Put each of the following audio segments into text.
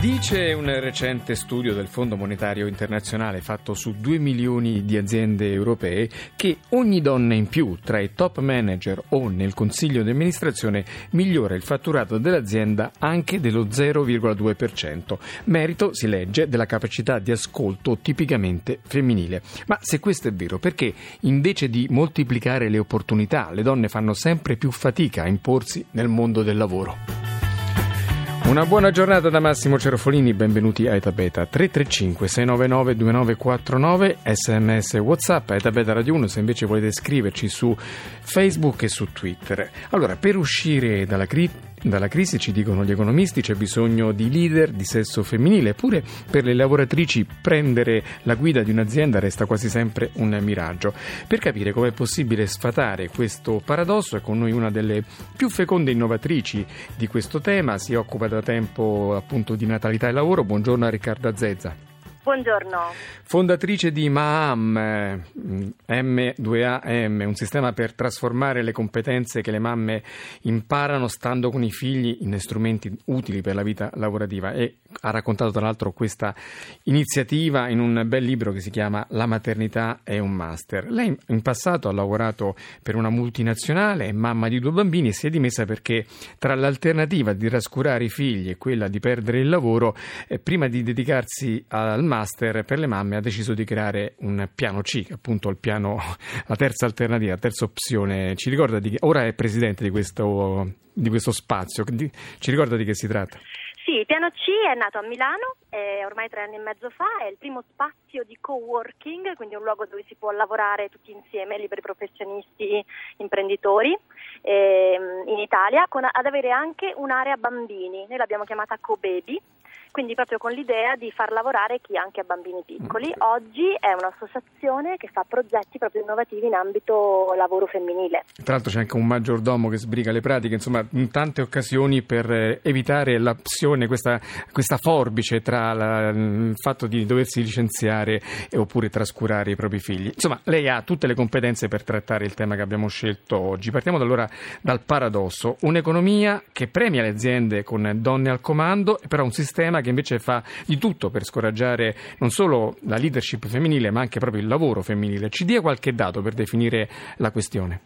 Dice un recente studio del Fondo Monetario Internazionale fatto su 2 milioni di aziende europee che ogni donna in più tra i top manager o nel consiglio di amministrazione migliora il fatturato dell'azienda anche dello 0,2%. Merito, si legge, della capacità di ascolto tipicamente femminile. Ma se questo è vero, perché invece di moltiplicare le opportunità, le donne fanno sempre più fatica a imporsi nel mondo del lavoro? Una buona giornata da Massimo Cerofolini, benvenuti a Eta Beta 335 699 2949 sms whatsapp Eta Beta Radio 1 se invece volete scriverci su Facebook e su Twitter. Allora, per uscire dalla crisi dalla crisi, ci dicono gli economisti, c'è bisogno di leader di sesso femminile, eppure per le lavoratrici prendere la guida di un'azienda resta quasi sempre un miraggio. Per capire come è possibile sfatare questo paradosso è con noi una delle più feconde innovatrici di questo tema, si occupa da tempo appunto di natalità e lavoro. Buongiorno a Riccardo Zezza. Buongiorno. Fondatrice di MAAM, M2AM, un sistema per trasformare le competenze che le mamme imparano stando con i figli in strumenti utili per la vita lavorativa e ha raccontato tra l'altro questa iniziativa in un bel libro che si chiama La maternità è un master. Lei in passato ha lavorato per una multinazionale, è mamma di due bambini e si è dimessa perché tra l'alternativa di trascurare i figli e quella di perdere il lavoro, eh, prima di dedicarsi al master master per le mamme ha deciso di creare un piano C, appunto piano, la terza alternativa, la terza opzione. Ci ricorda di ora è presidente di questo, di questo spazio, ci ricorda di che si tratta? Sì, il piano C è nato a Milano eh, ormai tre anni e mezzo fa, è il primo spazio di co-working, quindi un luogo dove si può lavorare tutti insieme, liberi professionisti, imprenditori, eh, in Italia, con, ad avere anche un'area bambini, noi l'abbiamo chiamata co-baby quindi proprio con l'idea di far lavorare chi anche ha bambini piccoli. Mm. Oggi è un'associazione che fa progetti proprio innovativi in ambito lavoro femminile. Tra l'altro c'è anche un maggiordomo che sbriga le pratiche, insomma, in tante occasioni per eh, evitare l'opzione, questa, questa forbice tra la, il fatto di doversi licenziare oppure trascurare i propri figli. Insomma, lei ha tutte le competenze per trattare il tema che abbiamo scelto oggi. Partiamo allora dal paradosso, un'economia che premia le aziende con donne al comando, però un sistema che invece fa di tutto per scoraggiare non solo la leadership femminile ma anche proprio il lavoro femminile. Ci dia qualche dato per definire la questione.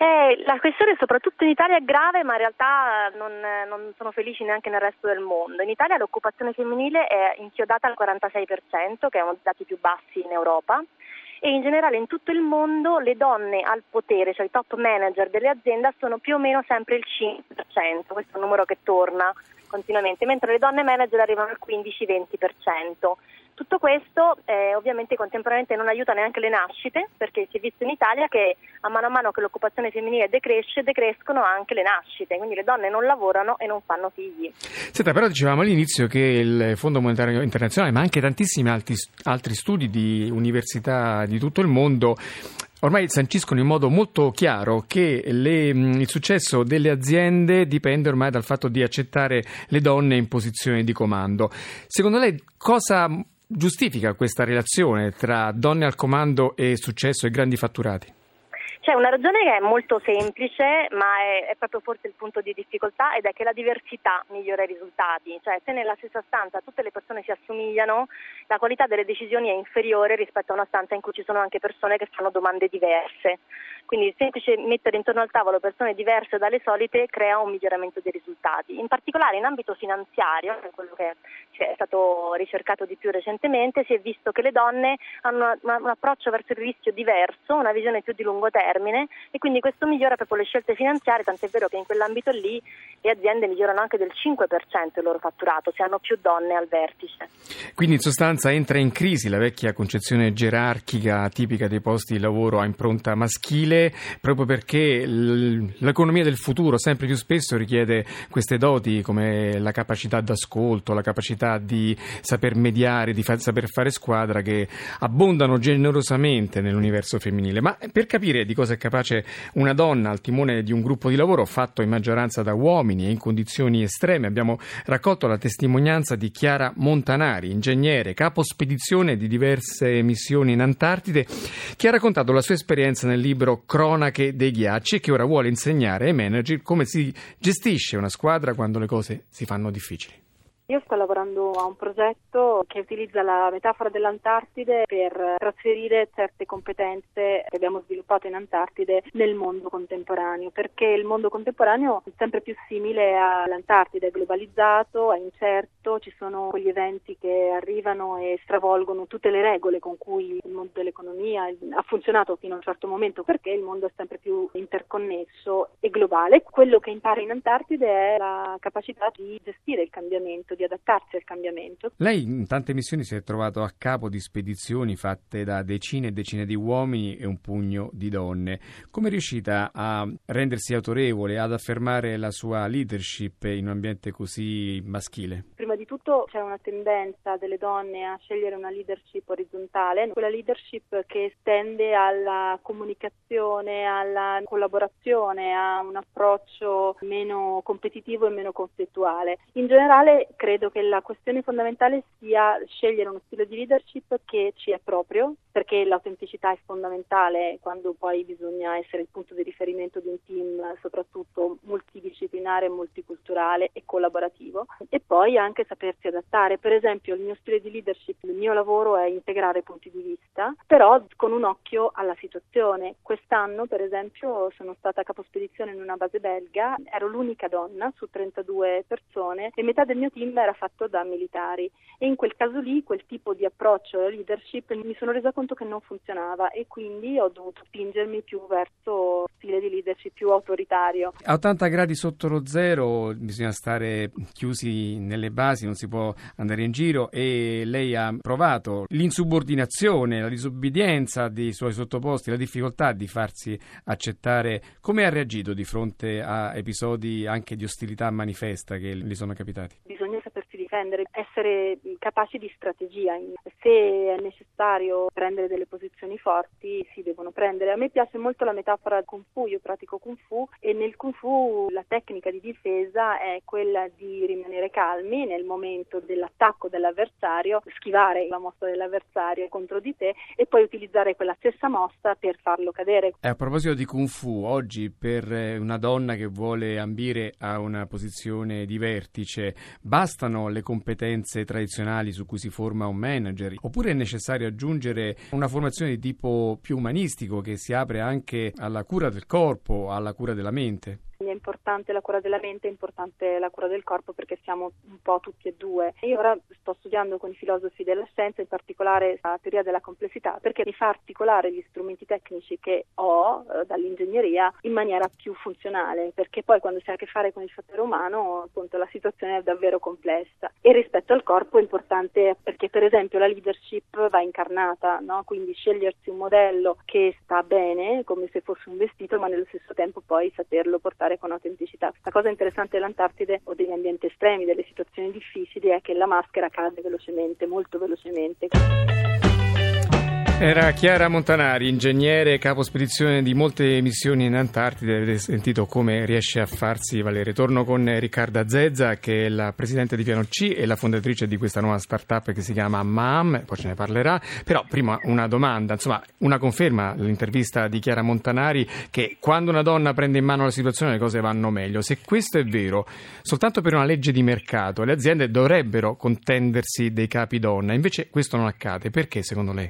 Eh, la questione soprattutto in Italia è grave, ma in realtà non, non, sono felici neanche nel resto del mondo. In Italia l'occupazione femminile è inchiodata al 46%, che è uno dei dati più bassi in Europa, e in generale in tutto il mondo le donne al potere, cioè i top manager delle aziende, sono più o meno sempre il 5%, questo è un numero che torna continuamente, mentre le donne manager arrivano al 15-20%. Tutto questo eh, ovviamente contemporaneamente non aiuta neanche le nascite, perché si è visto in Italia che a mano a mano che l'occupazione femminile decresce, decrescono anche le nascite, quindi le donne non lavorano e non fanno figli. Senta, però dicevamo all'inizio che il Fondo Monetario Internazionale, ma anche tantissimi altri, altri studi di università di tutto il mondo, Ormai sanciscono in modo molto chiaro che le, il successo delle aziende dipende ormai dal fatto di accettare le donne in posizione di comando. Secondo lei cosa giustifica questa relazione tra donne al comando e successo e grandi fatturati? C'è una ragione che è molto semplice, ma è, è, proprio forse il punto di difficoltà ed è che la diversità migliora i risultati. Cioè, se nella stessa stanza tutte le persone si assomigliano, la qualità delle decisioni è inferiore rispetto a una stanza in cui ci sono anche persone che fanno domande diverse. Quindi il semplice mettere intorno al tavolo persone diverse dalle solite crea un miglioramento dei risultati. In particolare in ambito finanziario, quello che è stato ricercato di più recentemente, si è visto che le donne hanno un approccio verso il rischio diverso, una visione più di lungo termine termine e quindi questo migliora proprio le scelte finanziarie, tant'è vero che in quell'ambito lì le aziende migliorano anche del 5% il loro fatturato, se hanno più donne al vertice. Quindi in sostanza entra in crisi la vecchia concezione gerarchica tipica dei posti di lavoro a impronta maschile, proprio perché l'economia del futuro sempre più spesso richiede queste doti come la capacità d'ascolto, la capacità di saper mediare, di fa- saper fare squadra che abbondano generosamente nell'universo femminile. Ma per capire di cosa è capace una donna al timone di un gruppo di lavoro fatto in maggioranza da uomini e in condizioni estreme, abbiamo raccolto la testimonianza di Chiara Montanari, ingegnere, capo spedizione di diverse missioni in Antartide, che ha raccontato la sua esperienza nel libro Cronache dei ghiacci e che ora vuole insegnare ai manager come si gestisce una squadra quando le cose si fanno difficili. Io sto lavorando a un progetto che utilizza la metafora dell'Antartide per trasferire certe competenze che abbiamo sviluppato in Antartide nel mondo contemporaneo, perché il mondo contemporaneo è sempre più simile all'Antartide, è globalizzato, è incerto, ci sono quegli eventi che arrivano e stravolgono tutte le regole con cui il mondo dell'economia ha funzionato fino a un certo momento, perché il mondo è sempre più interconnesso e globale. Quello che impara in Antartide è la capacità di gestire il cambiamento di adattarsi al cambiamento. Lei in tante missioni si è trovato a capo di spedizioni fatte da decine e decine di uomini e un pugno di donne. Come è riuscita a rendersi autorevole, ad affermare la sua leadership in un ambiente così maschile? Prima di tutto c'è una tendenza delle donne a scegliere una leadership orizzontale, quella leadership che tende alla comunicazione, alla collaborazione, a un approccio meno competitivo e meno conflittuale. In generale credo che la questione fondamentale sia scegliere uno stile di leadership che ci è proprio, perché l'autenticità è fondamentale quando poi bisogna essere il punto di riferimento di un team, soprattutto multidisciplinare, multiculturale e collaborativo, e poi anche sapersi adattare. Per esempio, il mio stile di leadership, il mio lavoro è integrare punti di vista, però con un occhio alla situazione. Quest'anno, per esempio, sono stata capospedizione in una base belga, ero l'unica donna su 32 persone e metà del mio team era fatto da militari e in quel caso lì quel tipo di approccio alla leadership mi sono resa conto che non funzionava e quindi ho dovuto spingermi più verso stile di leadership più autoritario. A 80 gradi sotto lo zero bisogna stare chiusi nelle basi, non si può andare in giro e lei ha provato l'insubordinazione, la disobbedienza dei suoi sottoposti, la difficoltà di farsi accettare. Come ha reagito di fronte a episodi anche di ostilità manifesta che gli sono capitati? Bisogna difendere, essere capaci di strategia. Se è necessario prendere delle posizioni forti, si devono prendere. A me piace molto la metafora Kung Fu, io pratico Kung Fu e nel Kung Fu la tecnica di difesa è quella di rimanere calmi nel momento dell'attacco dell'avversario, schivare la mossa dell'avversario contro di te e poi utilizzare quella stessa mossa per farlo cadere. E a proposito di Kung Fu, oggi per una donna che vuole ambire a una posizione di vertice, bastano le competenze tradizionali su cui si forma un manager oppure è necessario aggiungere una formazione di tipo più umanistico che si apre anche alla cura del corpo, alla cura della mente? È importante la cura della mente, è importante la cura del corpo perché siamo un po' tutti e due. Io ora sto studiando con i filosofi della scienza, in particolare la teoria della complessità, perché mi fa articolare gli strumenti tecnici che ho eh, dall'ingegneria in maniera più funzionale, perché poi quando si ha a che fare con il fattore umano, appunto la situazione è davvero complessa. E rispetto al corpo è importante perché per esempio la leadership va incarnata, no? quindi scegliersi un modello che sta bene, come se fosse un vestito, ma nello stesso tempo poi saperlo portare fare con autenticità. La cosa interessante dell'Antartide o degli ambienti estremi, delle situazioni difficili, è che la maschera cade velocemente, molto velocemente. Era Chiara Montanari, ingegnere capo spedizione di molte missioni in Antartide. Avete sentito come riesce a farsi valere. Torno con Riccarda Zezza, che è la presidente di Piano C e la fondatrice di questa nuova startup che si chiama MAM, poi ce ne parlerà. Però prima una domanda, insomma, una conferma l'intervista di Chiara Montanari che quando una donna prende in mano la situazione le cose vanno meglio. Se questo è vero, soltanto per una legge di mercato le aziende dovrebbero contendersi dei capi donna, invece questo non accade. Perché secondo lei?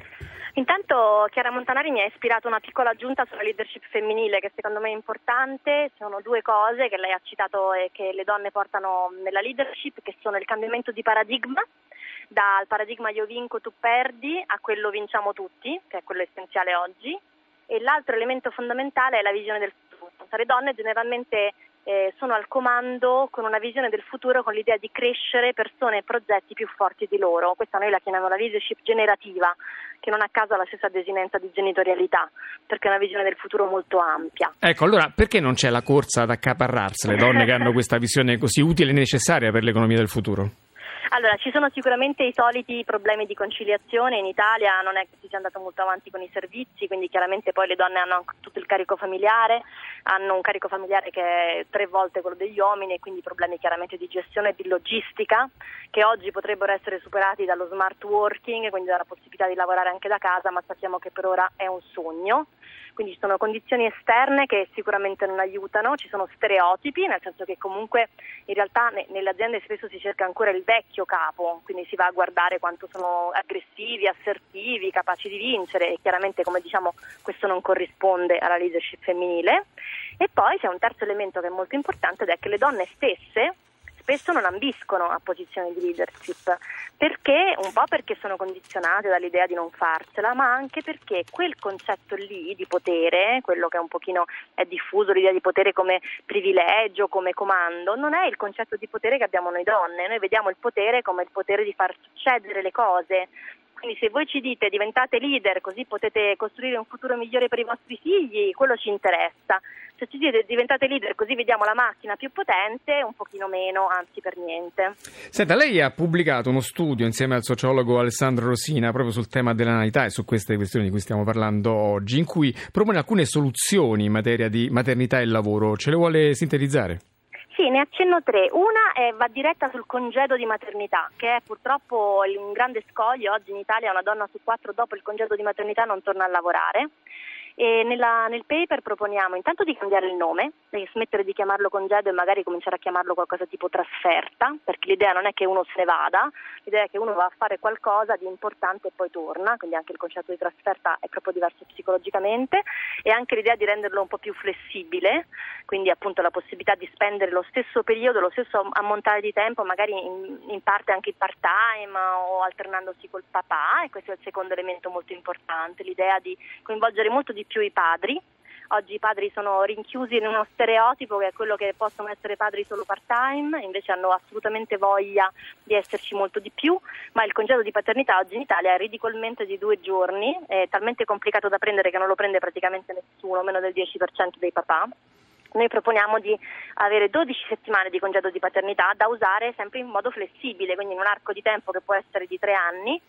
Intanto Chiara Montanari mi ha ispirato una piccola aggiunta sulla leadership femminile che secondo me è importante. Sono due cose che lei ha citato e che le donne portano nella leadership, che sono il cambiamento di paradigma, dal paradigma io vinco, tu perdi, a quello vinciamo tutti, che è quello essenziale oggi. E l'altro elemento fondamentale è la visione del futuro. Le donne generalmente eh, sono al comando con una visione del futuro, con l'idea di crescere persone e progetti più forti di loro. Questa noi la chiamiamo la leadership generativa, che non a caso ha la stessa desinenza di genitorialità, perché è una visione del futuro molto ampia. Ecco, allora perché non c'è la corsa ad accaparrarsi le donne che hanno questa visione così utile e necessaria per l'economia del futuro? Allora, ci sono sicuramente i soliti problemi di conciliazione. In Italia non è che si sia andato molto avanti con i servizi, quindi chiaramente poi le donne hanno tutto il carico familiare, hanno un carico familiare che è tre volte quello degli uomini e quindi problemi chiaramente di gestione e di logistica che oggi potrebbero essere superati dallo smart working, quindi dalla possibilità di lavorare anche da casa, ma sappiamo che per ora è un sogno quindi ci sono condizioni esterne che sicuramente non aiutano, ci sono stereotipi, nel senso che comunque in realtà nelle aziende spesso si cerca ancora il vecchio capo, quindi si va a guardare quanto sono aggressivi, assertivi, capaci di vincere e chiaramente come diciamo questo non corrisponde alla leadership femminile. E poi c'è un terzo elemento che è molto importante ed è che le donne stesse spesso non ambiscono a posizioni di leadership, perché? Un po' perché sono condizionate dall'idea di non farsela, ma anche perché quel concetto lì di potere, quello che un pochino è diffuso, l'idea di potere come privilegio, come comando, non è il concetto di potere che abbiamo noi donne, noi vediamo il potere come il potere di far succedere le cose, quindi se voi ci dite diventate leader così potete costruire un futuro migliore per i vostri figli, quello ci interessa. Se ci dite diventate leader così vediamo la macchina più potente, un pochino meno, anzi per niente. Senta, lei ha pubblicato uno studio insieme al sociologo Alessandro Rosina proprio sul tema dell'analità e su queste questioni di cui stiamo parlando oggi, in cui propone alcune soluzioni in materia di maternità e lavoro. Ce le vuole sintetizzare? Sì, ne accenno tre. Una è, va diretta sul congedo di maternità, che è purtroppo un grande scoglio. Oggi in Italia una donna su quattro dopo il congedo di maternità non torna a lavorare. Nella, nel paper proponiamo intanto di cambiare il nome, di smettere di chiamarlo congedo e magari cominciare a chiamarlo qualcosa tipo trasferta, perché l'idea non è che uno se ne vada, l'idea è che uno va a fare qualcosa di importante e poi torna, quindi anche il concetto di trasferta è proprio diverso psicologicamente e anche l'idea di renderlo un po' più flessibile, quindi appunto la possibilità di spendere lo stesso periodo, lo stesso ammontare di tempo, magari in, in parte anche part time o alternandosi col papà e questo è il secondo elemento molto importante, l'idea di coinvolgere molto di più i padri. Oggi i padri sono rinchiusi in uno stereotipo che è quello che possono essere padri solo part-time, invece hanno assolutamente voglia di esserci molto di più, ma il congedo di paternità oggi in Italia è ridicolmente di due giorni, è talmente complicato da prendere che non lo prende praticamente nessuno, meno del 10% dei papà. Noi proponiamo di avere 12 settimane di congedo di paternità da usare sempre in modo flessibile, quindi in un arco di tempo che può essere di tre anni,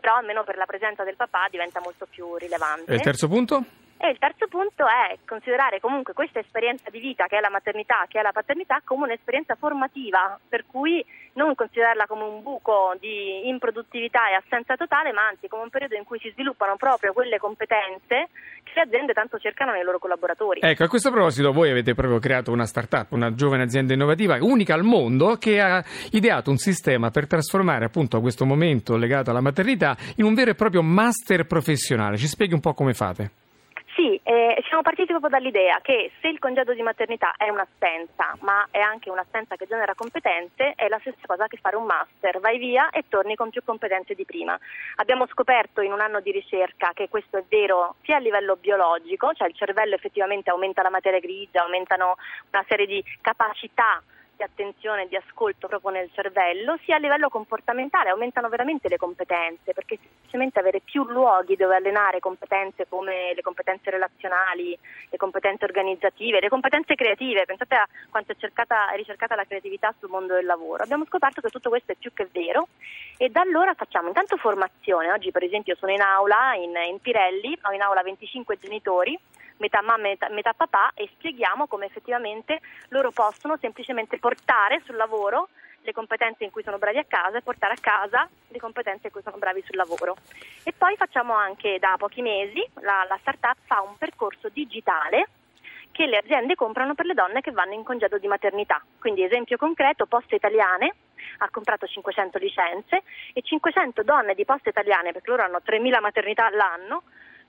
però almeno per la presenza del papà diventa molto più rilevante. E il terzo punto? E il terzo punto è considerare comunque questa esperienza di vita che è la maternità, che è la paternità, come un'esperienza formativa, per cui non considerarla come un buco di improduttività e assenza totale, ma anzi come un periodo in cui si sviluppano proprio quelle competenze che le aziende tanto cercano nei loro collaboratori. Ecco, a questo proposito voi avete proprio creato una start-up, una giovane azienda innovativa, unica al mondo, che ha ideato un sistema per trasformare appunto questo momento legato alla maternità in un vero e proprio master professionale. Ci spieghi un po' come fate? Sì, eh, siamo partiti proprio dall'idea che se il congedo di maternità è un'assenza, ma è anche un'assenza che genera competenze, è la stessa cosa che fare un master, vai via e torni con più competenze di prima. Abbiamo scoperto in un anno di ricerca che questo è vero sia a livello biologico, cioè il cervello effettivamente aumenta la materia grigia, aumentano una serie di capacità di attenzione e di ascolto proprio nel cervello, sia a livello comportamentale, aumentano veramente le competenze, perché semplicemente avere più luoghi dove allenare competenze come le competenze relazionali, le competenze organizzative, le competenze creative, pensate a quanto è, cercata, ricercata la creatività sul mondo del lavoro. Abbiamo scoperto che tutto questo è più che vero e da allora facciamo intanto formazione, oggi per esempio sono in aula in, in Pirelli, ho in aula 25 genitori metà mamma e metà, metà papà e spieghiamo come effettivamente loro possono semplicemente portare sul lavoro le competenze in cui sono bravi a casa e portare a casa le competenze in cui sono bravi sul lavoro. E poi facciamo anche da pochi mesi, la, la startup fa un percorso digitale che le aziende comprano per le donne che vanno in congedo di maternità. Quindi esempio concreto, Poste Italiane ha comprato 500 licenze e 500 donne di Poste Italiane, perché loro hanno 3.000 maternità all'anno,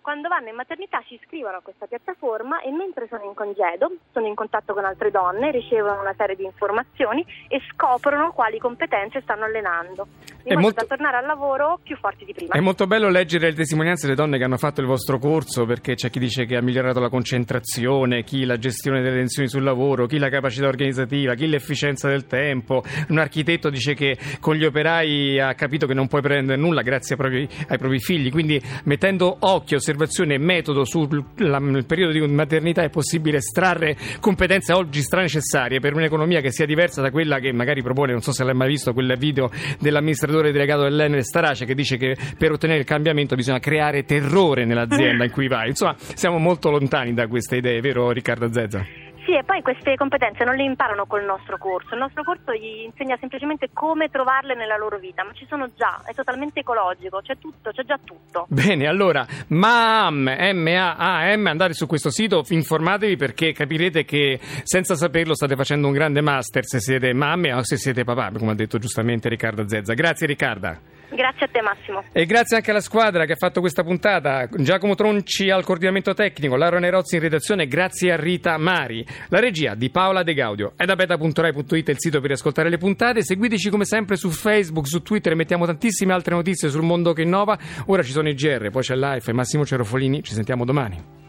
quando vanno in maternità si iscrivono a questa piattaforma e mentre sono in congedo sono in contatto con altre donne, ricevono una serie di informazioni e scoprono quali competenze stanno allenando, in modo molto... da tornare al lavoro più forti di prima. È molto bello leggere le testimonianze delle donne che hanno fatto il vostro corso perché c'è chi dice che ha migliorato la concentrazione, chi la gestione delle tensioni sul lavoro, chi la capacità organizzativa, chi l'efficienza del tempo. Un architetto dice che con gli operai ha capito che non puoi prendere nulla grazie ai propri, ai propri figli, quindi mettendo occhio, osservando osservazione e metodo sul la, periodo di maternità è possibile estrarre competenze oggi stranecessarie per un'economia che sia diversa da quella che magari propone, non so se l'hai mai visto, quel video dell'amministratore delegato dell'Enel Starace che dice che per ottenere il cambiamento bisogna creare terrore nell'azienda in cui vai. Insomma, siamo molto lontani da queste idee, vero Riccardo Zezza? Sì, e poi queste competenze non le imparano col nostro corso, il nostro corso gli insegna semplicemente come trovarle nella loro vita, ma ci sono già, è totalmente ecologico, c'è tutto, c'è già tutto. Bene, allora, MAAM, M-A-A-M, andate su questo sito, informatevi perché capirete che senza saperlo state facendo un grande master se siete mamme o se siete papà, come ha detto giustamente Riccardo Zezza. Grazie Riccarda. Grazie a te Massimo. E grazie anche alla squadra che ha fatto questa puntata. Giacomo Tronci al coordinamento tecnico, Laura Nerozzi in redazione, grazie a Rita Mari. La regia di Paola De Gaudio. È da beta.rai.it il sito per ascoltare le puntate. Seguiteci come sempre su Facebook, su Twitter mettiamo tantissime altre notizie sul mondo che innova. Ora ci sono i GR, poi c'è Life e Massimo Cerofolini. Ci sentiamo domani.